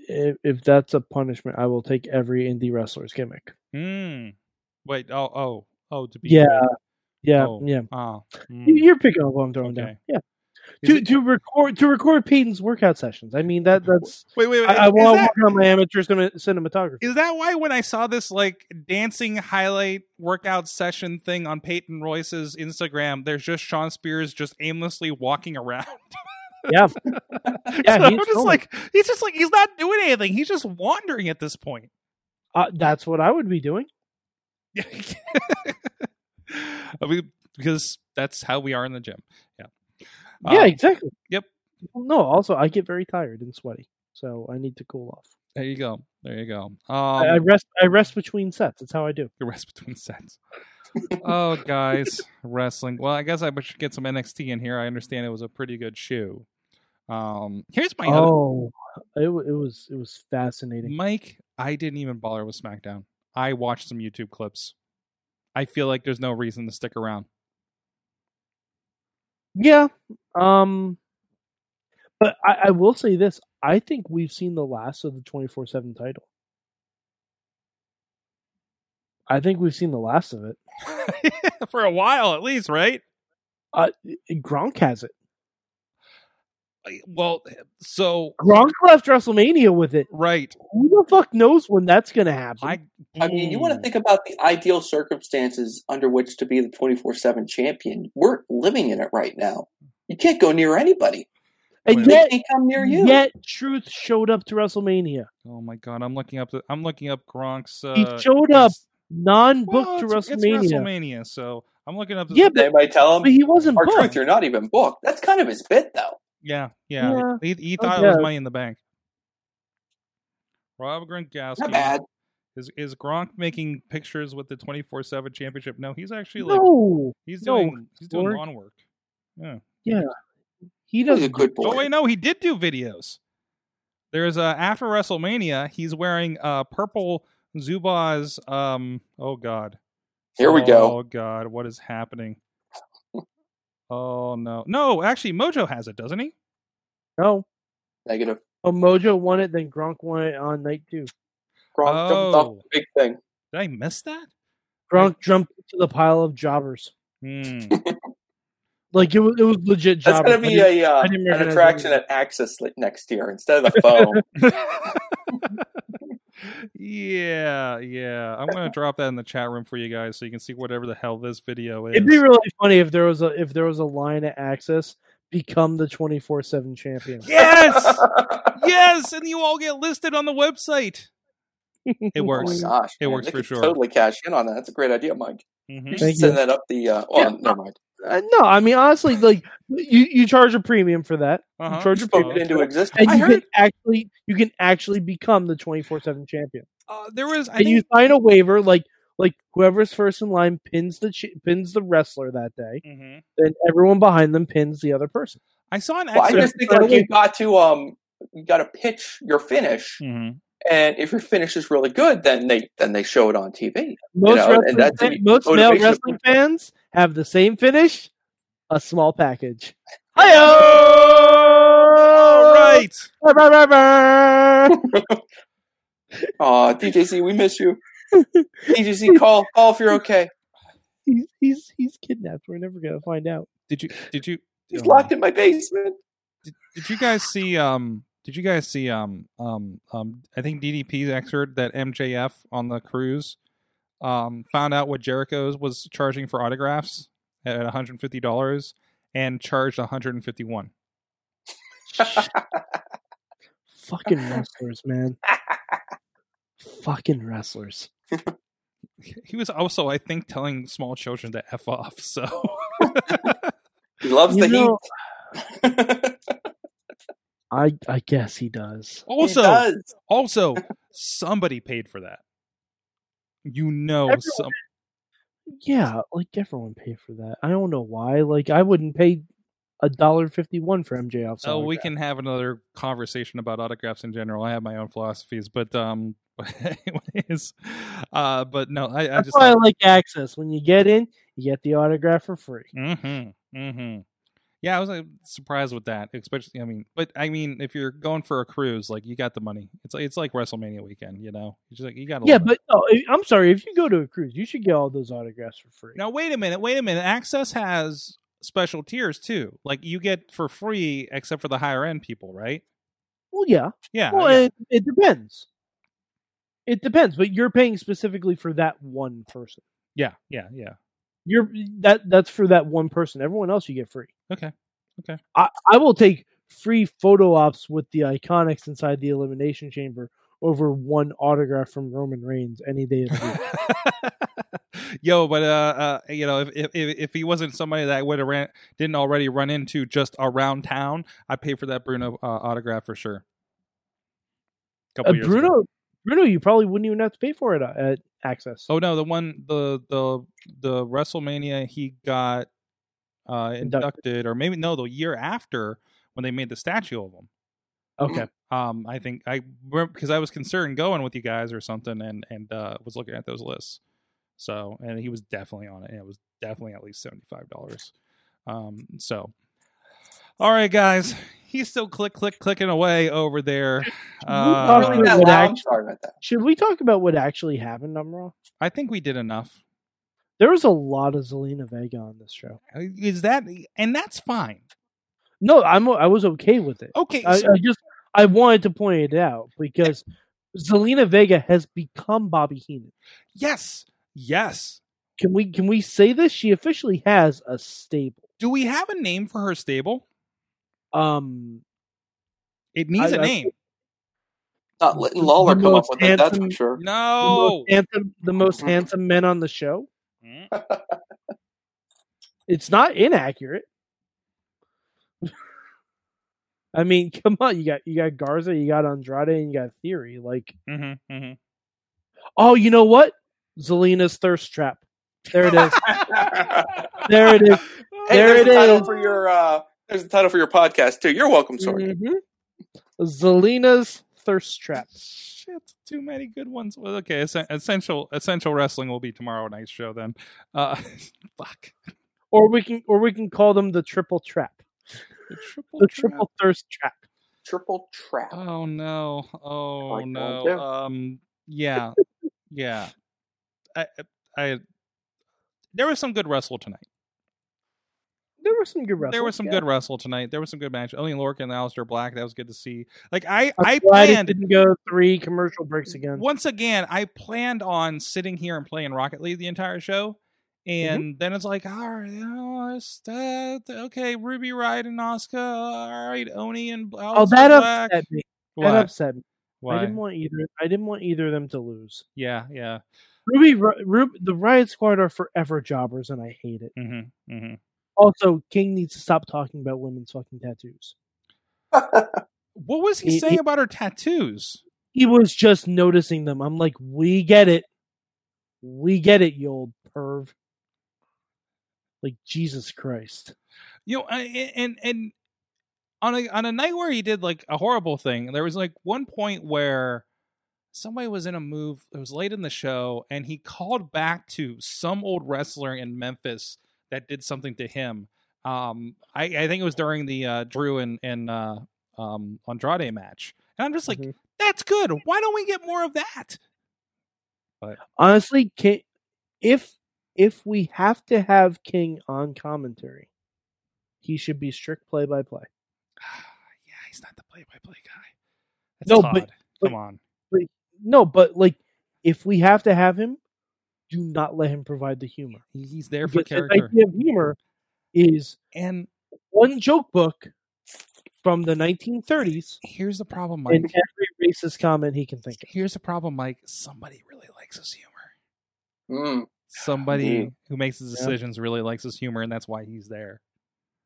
if, if that's a punishment, I will take every indie wrestler's gimmick. Hmm. Wait. Oh. Oh. Oh. To be. Yeah, good. yeah, Oh. yeah. Ah. hmm. You- You're picking up what I'm throwing Okay. down. Yeah, to it- to record to record Peyton's workout sessions. I mean that that's wait. Wait. wait. I, I want to work on my amateur cin- cinematography. Is that why when I saw this like dancing highlight workout session thing on Peyton Royce's Instagram, there's just Shawn Spears just aimlessly walking around? <laughs> Yeah, <laughs> Yeah, So I'm he's just like he's just like he's not doing anything. He's just wandering at this point. uh, that's what I would be doing. <laughs> I mean, because that's how we are in the gym. Yeah. Um, exactly. yep. No, also I get very tired and sweaty, so I need to cool off. There you go. There you go. Um, I, I rest. I rest between sets. That's how I do. the rest between sets. oh, guys, wrestling. Well, I guess I should get some NXT in here. I understand it was a pretty good shoe. Um, here's my other, Oh, it, it was it was fascinating. Mike. I didn't even bother with SmackDown. I watched some YouTube clips. I feel like there's no reason to stick around. Yeah. Um. But I, I will say this: I think we've seen the last of the twenty four seven title. I think we've seen the last of it. <laughs> For a while, at least, right? Uh, Gronk has it. Well, so Gronk left WrestleMania with it. right. Who the fuck knows when that's gonna happen? I I mean, you want to think about the ideal circumstances under which to be the 24 7 champion. We're living in it right now. You can't go near anybody. and They yet, can't come near you. yet, Truth showed up to WrestleMania. Oh my god, I'm looking up. The, I'm looking up Gronk's. Uh, He showed up non-booked well, to it's- it's WrestleMania. WrestleMania, so I'm looking up. The, Yeah, Did anybody tell But him? he wasn't Our booked. truth, you're not even booked. That's kind of his bit, though. Yeah, yeah. Yeah. He, he Oh, thought it was money in the bank. Rob Gronkowski Not bad. is is Gronk making pictures with the 24 seven championship? No, he's actually like No, he's no, doing he's doing Lord. lawn work. Yeah. Yeah. He He's a good boy. Oh wait, no, he did do videos. There's uh after WrestleMania, he's wearing uh purple Zubaz. Um, oh god, Here we go. Oh god, what is happening? Oh no, no, actually, Mojo has it, doesn't he? No, Negative. oh, Mojo won it, then Gronk won it on night two. Gronk jumped off Oh. the big thing. Did I miss that? Gronk jumped into the pile of jobbers. Hmm. <laughs> Like it was, it was legit That's going to be didn't- a uh, an attraction at Axxess next year instead of the foam. <laughs> <laughs> yeah, yeah. I'm gonna drop that in the chat room for you guys so you can see whatever the hell this video is. It'd be really funny if there was a if there was a line at Axxess become the twenty four seven champion. yes, <laughs> yes, and you all get listed on the website. It <laughs> Oh my works. gosh, It man, works they for could sure. Totally cash in on that. That's a great idea, Mike. Mhm. You should Thank send you. that up the. Uh, well, Yeah. never mind. Uh, no, I mean honestly, like you, you charge a premium for that. Uh-huh. You charge You a premium, it into existence. and I you heard- can actually you can actually become the twenty four seven champion. Uh, there was, I and you sign a waiver like like whoever's first in line pins the ch- pins the wrestler that day, Mhm. then everyone behind them pins the other person. I saw an Well, I just think like you got to um, you got to pitch your finish, Mhm. and if your finish is really good, then they then they show it on TV. Most know, and wrestling that's fan- the most male wrestling fans have the same finish, a small package. All right. <laughs> Aw, DJC, we miss you. <laughs> DJC, call call if you're okay. he's he's he's kidnapped. We're never gonna find out. Did you? Did you? He's um, locked in my basement. Did, did you guys see? Um. Did you guys see? Um. Um. Um. I think DDP's excerpt that MJF on the cruise, um, found out what Jericho's was charging for autographs at 150 dollars and charged 151. <laughs> Fucking wrestlers, man. Fucking wrestlers. <laughs> He was also, I think, telling small children to f off. So <laughs> He loves You the know, heat. I I guess he does. He Also, does. also, somebody paid for that. You know, Everyone some, Yeah, like everyone paid for that. I don't know why. Like I wouldn't pay a dollar fifty one for MJF. Oh, we can have another conversation about autographs in general. I have my own philosophies, but um, but <laughs> anyways, uh, but no, I, I just why I like access. When you get in, you get the autograph for free. mm-hmm, mm-hmm. Yeah, I was like, surprised with that, especially. I mean, but I mean, if you're going for a cruise, like you got the money. It's like it's like WrestleMania weekend, you know. You just like you got. Yeah, but no, I'm sorry. If you go to a cruise, you should get all those autographs for free. now wait a minute, wait a minute. Axxess has special tiers too. Like you get for free, except for the higher end people, right? Well, yeah. Yeah, Well, it, it depends. It depends, but you're paying specifically for that one person. yeah, yeah, yeah. You're that that's for that one person. Everyone else you get free. Okay. I, I will take free photo ops with the iconics inside the elimination chamber over one autograph from Roman Reigns any day of the week. <laughs> Yo, but uh, uh, you know, if, if if he wasn't somebody that would have ran, didn't already run into just around town, I'd pay for that Bruno uh, autograph for sure. Uh, Couple ago. Bruno, Bruno, you probably wouldn't even have to pay for it uh, at Axxess. Oh no, the one the the the WrestleMania he got uh Inducted. inducted, or maybe no, the year after when they made the statue of him. okay. Um, I think I because I was concerned going with you guys or something, and and uh, was looking at those lists. So and he was definitely on it. And it was definitely at least seventy five dollars. Um, so all right, guys, he's still click click clicking away over there. talk Really about that what loud? Sorry about that. Should we talk about what actually happened, Umra? I think we did enough. There was a lot of Zelina Vega on this show. Is that and that's fine. No, I'm I was okay with it. Okay, I, so- I just I wanted to point it out because Zelina Vega has become Bobby Heenan. yes, yes. Can we can we say this? She officially has a stable. Do we have a name for her stable? Um, It needs I- a I name. Not letting Lawler come up with it, that's for handsome- sure. the No. most handsome, the most handsome men on the show. Mm. It's not inaccurate. <laughs> I mean, come on, you got you got Garza, you got Andrade, and you got Theory. Like, Mhm, mhm. oh, you know what? Zelina's thirst trap. There it is. <laughs> there it is. Hey, There there's it the is. for your uh there's the title for your podcast too. You're welcome, sorry. Mhm. Zelina's thirst trap. Shit, too many good ones. Well, okay, essen- essential essential wrestling will be tomorrow night's show then. Uh, <laughs> fuck Or we can or we can call them the triple trap. the triple. The trap. triple thirst trap. Triple trap. Oh no! Oh like no! Um, yeah, <laughs> yeah. I, I, there was some good wrestle tonight. There was some good wrestling. there was some yeah. good wrestle tonight. There was some good match. Oney Lorcan and Aleister Black. That was good to see. Like I, I'm I planned didn't go three commercial breaks again. once again. I planned on sitting here and playing Rocket League the entire show, Mm-hmm. and then it's like, all right, you know, uh, okay, Ruby Riott and Asuka. All right, Oney and Oh, that Black. upset me. What? That upset me. I didn't want either. I didn't want either of them to lose. Yeah, yeah. Ruby, Ru- Ru- the Riot Squad are forever jobbers, and I hate it. Mm-hmm, mm-hmm. Also, King needs to stop talking about women's fucking tattoos. <laughs> What was he, He- saying he- about her tattoos? He was just noticing them. I'm like, we get it. We get it, you old perv. Like Jesus Christ. You know, I- and and on a on a night where he did like a horrible thing, there was like one point where somebody was in a move. It was late in the show, and he called back to some old wrestler in Memphis that did something to him. Um, I, I think it was during the uh, Drew and and uh, um, Andrade match, and I'm just like, Mhm. that's good. Why don't we get more of that? Honestly, King, if if we have to have King on commentary, he should be strict play by play. yeah, he's not the play-by-play guy. That's No, Todd. but- but- come on. No, but like if we have to have him, do not let him provide the humor. He's there for Because his character. idea of humor is And one joke book from the 1930s here's the problem, Mike. and every racist comment he can think of. Here's the problem, Mike. Somebody really likes his humor. Mm. Somebody Indeed. who makes his Yeah. decisions really likes his humor, and that's why he's there.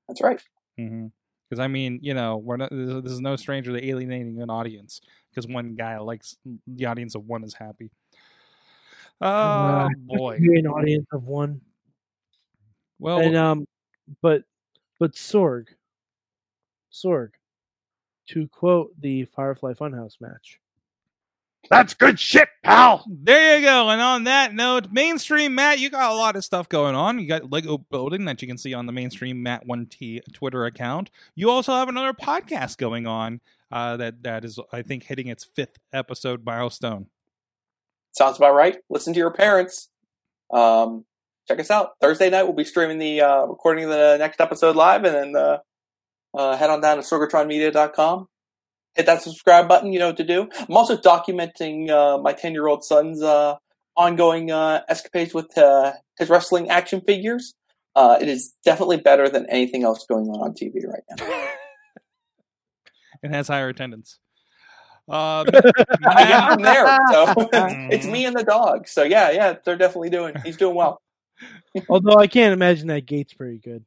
That's right. Because I mean, you know, we're not. This this is no stranger to alienating an audience because one guy likes the audience of one is happy. Oh Uh, boy. Be an audience of one. Well, and um, but but Sorg, Sorg, to quote the Firefly Funhouse match. That's good shit, pal. There you go. And on that note, mainstream Matt, you got a lot of stuff going on. You got Lego building that you can see on the mainstream Matt One T Twitter account. You also have another podcast going on uh, that that is, I think, hitting its fifth episode milestone. Sounds about right. Listen to your parents. Um, check us out. Thursday night, we'll be streaming the uh, recording of the next episode live, and then uh, uh, head on down to sorgatronmedia.com. Hit that subscribe button. You know what to do. I'm also documenting uh, my 10 year old son's uh, ongoing uh, escapades with his wrestling action figures. It is definitely better than anything else going on on TV right now. <laughs> It has higher attendance. Uh, I get Matt- there. So <laughs> <laughs> it's me and the dog. So yeah, yeah, they're definitely doing. He's doing well. <laughs> Although I can't imagine that gate's pretty good.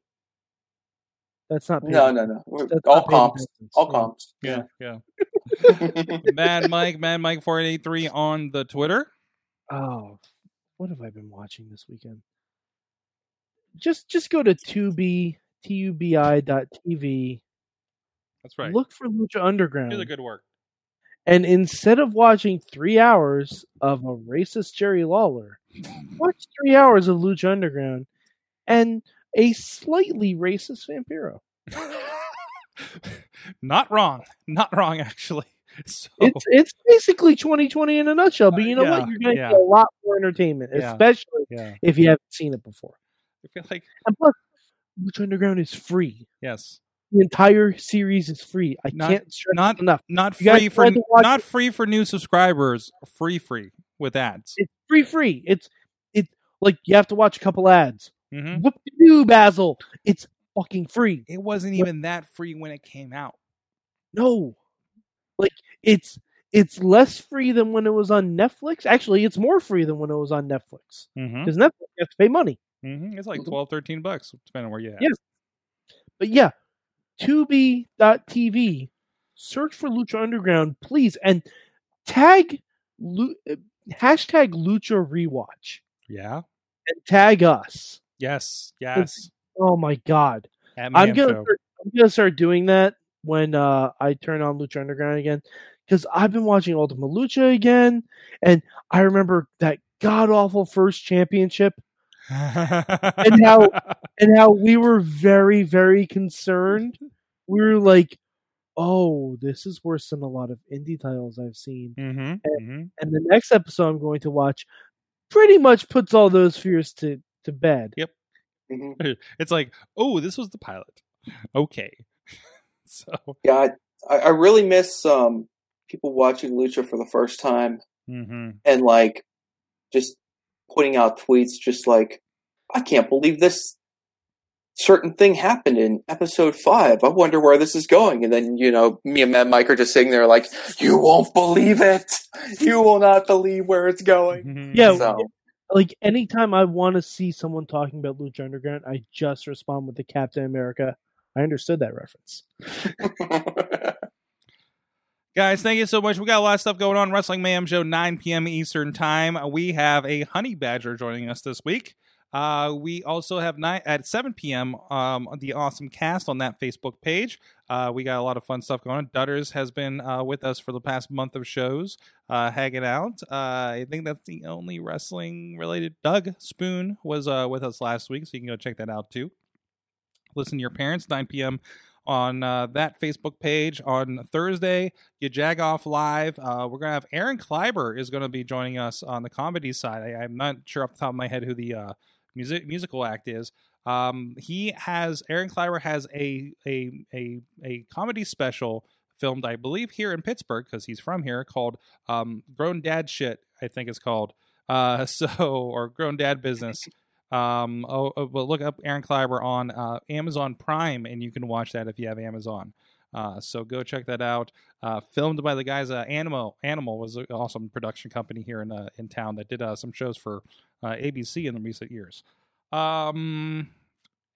That's not paid- No, no, no. We're that's all comps. All Yeah. comps. yeah, yeah. Mad Mike, Mad Mike four eight eight three on the Twitter. Oh, what have I been watching this weekend? Just just go to tubi tubi dot TV. That's right. Look for Lucha Underground. Do the good work. And instead of watching three hours of a racist Jerry Lawler, <laughs> watch three hours of Lucha Underground and a slightly racist Vampiro. <laughs> Not wrong. Not wrong, actually. <laughs> So, It's it's basically 2020 in a nutshell. But you know. Uh, yeah, what? You're going to yeah. get a lot more entertainment, Yeah. especially if you haven't seen it before. I feel like, And plus, Lucha Underground is free. yes. The entire series is free. I Not- can't stress not- enough. Not You free for tried to watch not free for new subscribers. Free free with ads. It's free, free. It's it like you have to watch a couple ads. hmm What to do, Basil? It's fucking free. It wasn't even that free when it came out. No, like it's it's less free than when it was on Netflix. Actually, it's more free than when it was on Netflix Mm-hmm. because Netflix you have to pay money. hmm It's like 12, 13 bucks, depending on where you at. Yeah. But yeah, Tubi.tv. Search for Lucha Underground, please, and tag hashtag Lucha Rewatch Yeah. and tag us. Yes. Yes. Oh my god. I'm gonna start, I'm gonna start doing that when uh, I turn on Lucha Underground again because I've been watching Ultima Lucha again, and I remember that god awful first championship And how- <laughs> and how we were very very concerned. We were like, "Oh, this is worse than a lot of indie titles I've seen." hmm hmm And the next episode I'm going to watch pretty much puts all those fears to to bed. Mhm. <laughs> It's like, oh, this was the pilot. Okay. <laughs> so. Yeah, I, I really miss um, people watching Lucha for the first time hmm and like just putting out tweets, just like, I can't believe this certain thing happened in episode five. I wonder where this is going. And then, you know, me and Mad Mike are just sitting there like, you won't believe it. You will not believe where it's going. Mm-hmm. Yeah, So, like anytime I want to see someone talking about Lucha Underground, I just respond with the Captain America. I understood that reference. <laughs> Guys, thank you so much. We got a lot of stuff going on. Wrestling Mayhem Show, 9 p.m. Eastern Time. We have a Honey Badger joining us this week. Uh, we also have night at 7 p.m. Um, the Awesome Cast on that Facebook page. Uh, we got a lot of fun stuff going on. Dutters has been uh, with us for the past month of shows, uh, hanging out. Uh, I think that's the only wrestling related. Doug Spoon was uh, with us last week, so you can go check that out too. Listen to your parents, 9 p.m. on uh, that Facebook page on Thursday. You jag off live. Uh, we're gonna have Aaron Kleiber is to be joining us on the comedy side. I, I'm not sure off the top of my head who the uh, music musical act is. Um, he has Aaron Kleiber has a a a a comedy special filmed, I believe, here in Pittsburgh because he's from here, called um, "Grown Dad Shit." I think it's called. Uh, <laughs> so or "Grown Dad Business." Um, oh, oh, but look up Aaron Kleiber on uh, Amazon Prime, and you can watch that if you have Amazon. Uh, so go check that out. Uh, filmed by the guys. Uh, Animal Animal was an awesome production company here in uh, in town that did uh, some shows for uh, ABC in the recent years. Um,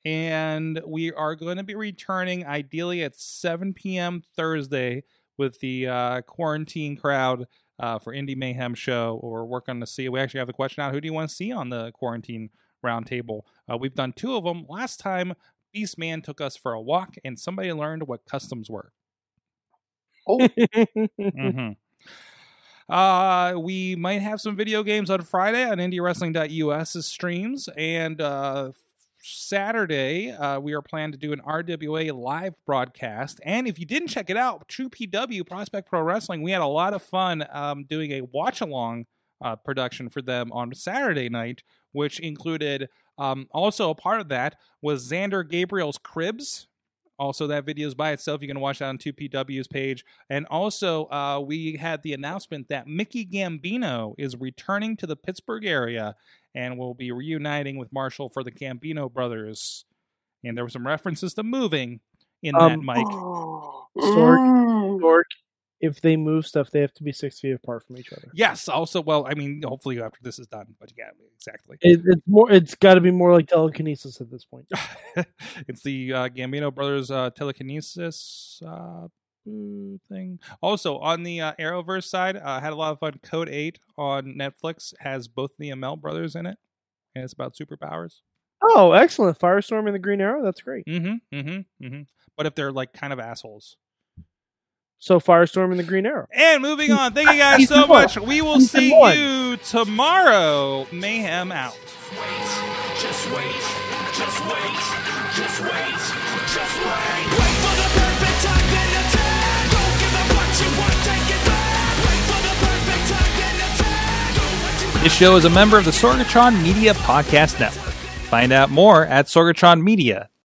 and we are going to be returning ideally at 7 p.m. Thursday with the quarantine crowd for Indie Mayhem show. We're working to see. We actually have the question out: Who do you want to see on the quarantine roundtable? Uh, we've done two of them. Last time, Beast Man took us for a walk, and somebody learned what customs were. Oh, hmm Uh, we might have some video games on Friday on IndieWrestling.us's streams, and uh, Saturday uh, we are planning to do an RWA live broadcast. And if you didn't check it out, 2PW Prospect Pro Wrestling, we had a lot of fun um, doing a watch along uh, production for them on Saturday night, which included um, also a part of that was Xander Gabriel's Cribs. Also, that video is by itself. You can watch that on 2PW's page. And also, uh, we had the announcement that Mickey Gambino is returning to the Pittsburgh area and will be reuniting with Marshall for the Gambino brothers. And there were some references to moving in that, Um, Mike. Sorg, Mm. If they move stuff, they have to be six feet apart from each other. Yes. Also, well, I mean, hopefully after this is done, but yeah, exactly. It, it's more. It's got to be more like telekinesis at this point. <laughs> it's the uh, Gambino brothers uh, telekinesis uh, thing. Also, on the uh, Arrowverse side, uh, had a lot of fun. Code Eight on Netflix has both the Amell brothers in it, and it's about superpowers. Oh, excellent! Firestorm and the Green Arrow. That's great. Mm-hmm. Mm-hmm. Mm-hmm. But if they're like kind of assholes. So Firestorm and the Green Arrow. And moving on, thank you guys <laughs> so much. We will see you tomorrow. Mayhem out. just wait, just wait, just wait, just wait. Wait for the perfect time, then attack. Don't give up what you want, take it back. Wait for the perfect time, then attack. Do what you This show is a member of the Sorgatron Media Podcast Network. Find out more at sorgatronmedia.com.